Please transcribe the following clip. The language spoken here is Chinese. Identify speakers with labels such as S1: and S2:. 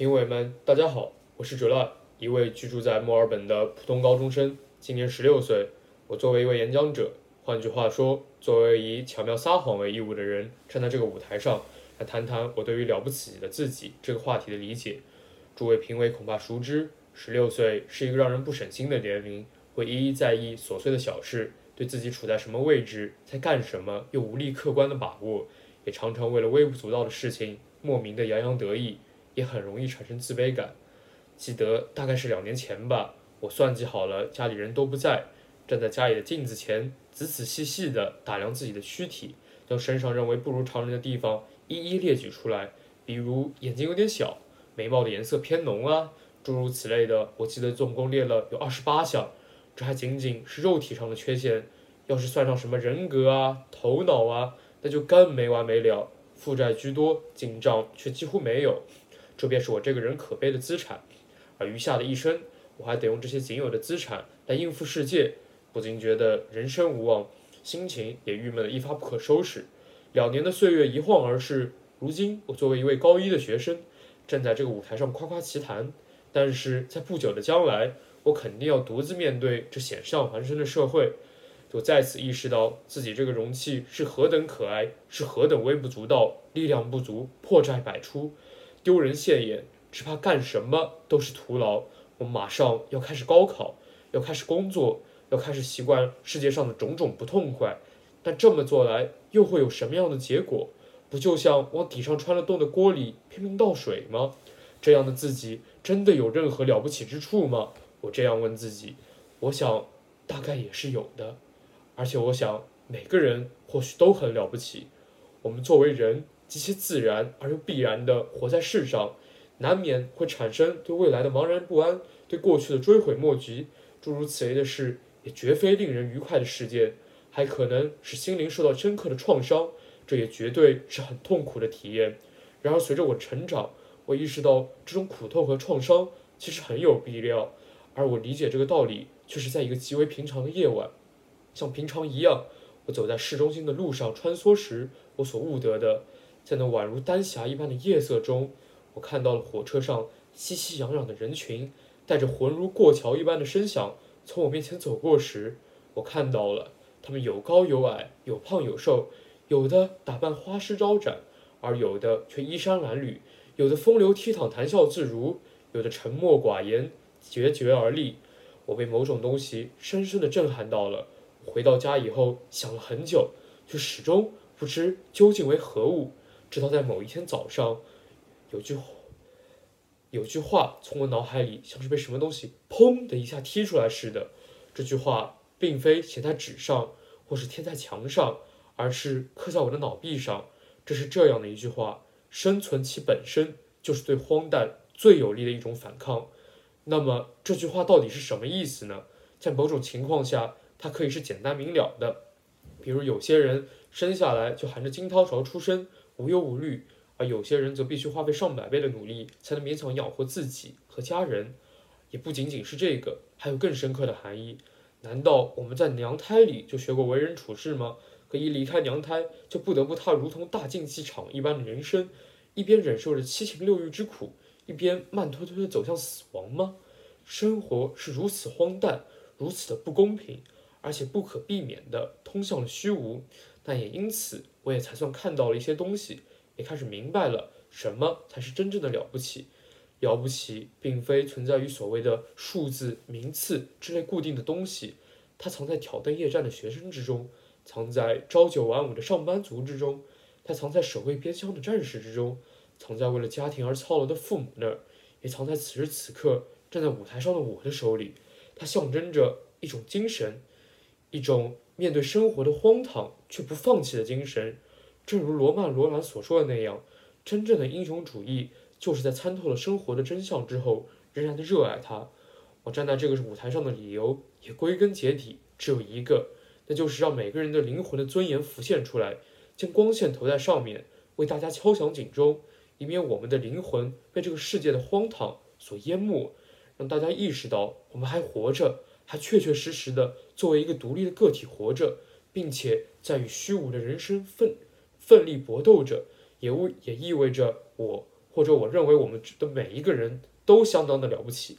S1: 评委们，大家好，我是 July，一位居住在墨尔本的普通高中生，今年十六岁。我作为一位演讲者，换句话说，作为以巧妙撒谎为义务的人，站在这个舞台上来谈谈我对于了不起的自己这个话题的理解。诸位评委恐怕熟知，十六岁是一个让人不省心的年龄，会一一在意琐碎的小事，对自己处在什么位置，在干什么，又无力客观的把握，也常常为了微不足道的事情莫名的洋洋得意。也很容易产生自卑感。记得大概是两年前吧，我算计好了，家里人都不在，站在家里的镜子前，仔仔细细地打量自己的躯体，将身上认为不如常人的地方一一列举出来，比如眼睛有点小，眉毛的颜色偏浓啊，诸如此类的。我记得总共列了有二十八项，这还仅仅是肉体上的缺陷，要是算上什么人格啊、头脑啊，那就更没完没了。负债居多，进账却几乎没有。这便是我这个人可悲的资产，而余下的一生，我还得用这些仅有的资产来应付世界，不禁觉得人生无望，心情也郁闷得一发不可收拾。两年的岁月一晃而逝，如今我作为一位高一的学生，站在这个舞台上夸夸其谈，但是在不久的将来，我肯定要独自面对这险象环生的社会，就再次意识到自己这个容器是何等可爱，是何等微不足道，力量不足，破绽百出。丢人现眼，只怕干什么都是徒劳。我马上要开始高考，要开始工作，要开始习惯世界上的种种不痛快。但这么做来，又会有什么样的结果？不就像往底上穿了洞的锅里拼命倒水吗？这样的自己真的有任何了不起之处吗？我这样问自己。我想，大概也是有的。而且我想，每个人或许都很了不起。我们作为人。极其自然而又必然地活在世上，难免会产生对未来的茫然不安，对过去的追悔莫及，诸如此类的事，也绝非令人愉快的事件，还可能使心灵受到深刻的创伤，这也绝对是很痛苦的体验。然而，随着我成长，我意识到这种苦痛和创伤其实很有必要，而我理解这个道理，却是在一个极为平常的夜晚，像平常一样，我走在市中心的路上穿梭时，我所悟得的。在那宛如丹霞一般的夜色中，我看到了火车上熙熙攘攘的人群，带着浑如过桥一般的声响从我面前走过时，我看到了他们有高有矮，有胖有瘦，有的打扮花枝招展，而有的却衣衫褴褛；有的风流倜傥，谈笑自如；有的沉默寡言，决绝而立。我被某种东西深深地震撼到了。回到家以后，想了很久，却始终不知究竟为何物。直到在某一天早上，有句有句话从我脑海里像是被什么东西砰的一下踢出来似的。这句话并非写在纸上或是贴在墙上，而是刻在我的脑壁上。这是这样的一句话：生存其本身就是对荒诞最有力的一种反抗。那么这句话到底是什么意思呢？在某种情况下，它可以是简单明了的，比如有些人生下来就含着金汤勺出生。无忧无虑，而有些人则必须花费上百倍的努力才能勉强养活自己和家人。也不仅仅是这个，还有更深刻的含义。难道我们在娘胎里就学过为人处事吗？可一离开娘胎，就不得不踏如同大竞技场一般的人生，一边忍受着七情六欲之苦，一边慢吞吞地走向死亡吗？生活是如此荒诞，如此的不公平，而且不可避免地通向了虚无。但也因此，我也才算看到了一些东西，也开始明白了什么才是真正的了不起。了不起，并非存在于所谓的数字、名次之类固定的东西，它藏在挑灯夜战的学生之中，藏在朝九晚五的上班族之中，它藏在守卫边疆的战士之中，藏在为了家庭而操劳的父母那儿，也藏在此时此刻站在舞台上的我的手里。它象征着一种精神，一种。面对生活的荒唐却不放弃的精神，正如罗曼·罗兰所说的那样，真正的英雄主义就是在参透了生活的真相之后，仍然的热爱它。我站在这个舞台上的理由，也归根结底只有一个，那就是让每个人的灵魂的尊严浮现出来，将光线投在上面，为大家敲响警钟，以免我们的灵魂被这个世界的荒唐所淹没，让大家意识到我们还活着。他确确实实的作为一个独立的个体活着，并且在与虚无的人生奋奋力搏斗着，也为也意味着我或者我认为我们的每一个人都相当的了不起。